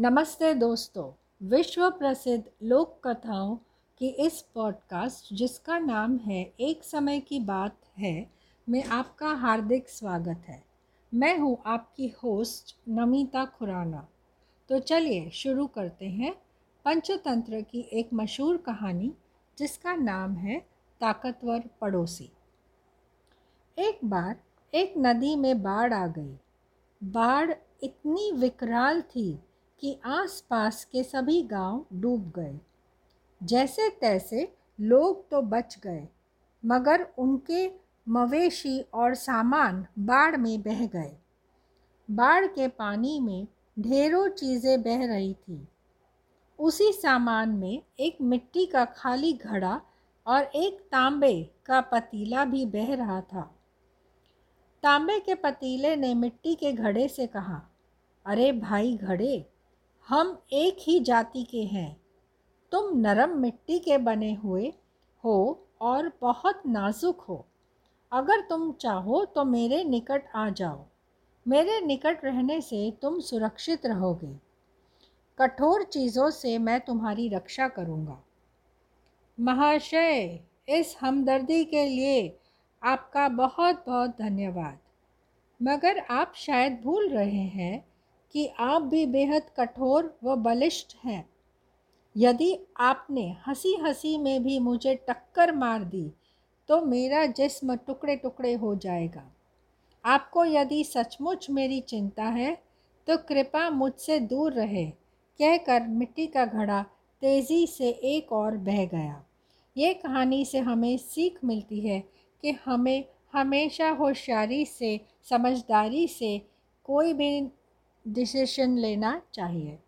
नमस्ते दोस्तों विश्व प्रसिद्ध लोक कथाओं की इस पॉडकास्ट जिसका नाम है एक समय की बात है, में आपका हार्दिक स्वागत है। मैं हूँ आपकी होस्ट नमिता खुराना। तो चलिए शुरू करते हैं पंचतंत्र की एक मशहूर कहानी, जिसका नाम है ताकतवर पड़ोसी। एक बार एक नदी में बाढ़ आ गई। बाढ़ इतनी विकराल थी कि आसपास के सभी गाँव डूब गए। जैसे तैसे लोग तो बच गए, मगर उनके मवेशी और सामान बाढ़ में बह गए। बाढ़ के पानी में ढेरों चीज़ें बह रही थी। उसी सामान में एक मिट्टी का खाली घड़ा और एक तांबे का पतीला भी बह रहा था। तांबे के पतीले ने मिट्टी के घड़े से कहा, अरे भाई घड़े हम एक ही जाति के हैं। तुम नरम मिट्टी के बने हुए हो और बहुत नाजुक हो। अगर तुम चाहो तो मेरे निकट आ जाओ। मेरे निकट रहने से तुम सुरक्षित रहोगे। कठोर चीज़ों से मैं तुम्हारी रक्षा करूँगा। महाशय, इस हमदर्दी के लिए आपका बहुत बहुत धन्यवाद। मगर आप शायद भूल रहे हैं कि आप भी बेहद कठोर व बलिष्ठ हैं। यदि आपने हँसी हँसी में भी मुझे टक्कर मार दी तो मेरा जिस्म टुकड़े टुकड़े हो जाएगा। आपको यदि सचमुच मेरी चिंता है तो कृपा मुझसे दूर रहे, कहकर मिट्टी का घड़ा तेज़ी से एक और बह गया। ये कहानी से हमें सीख मिलती है कि हमें हमेशा होशियारी से, समझदारी से कोई भी डिसीशन लेना चाहिए।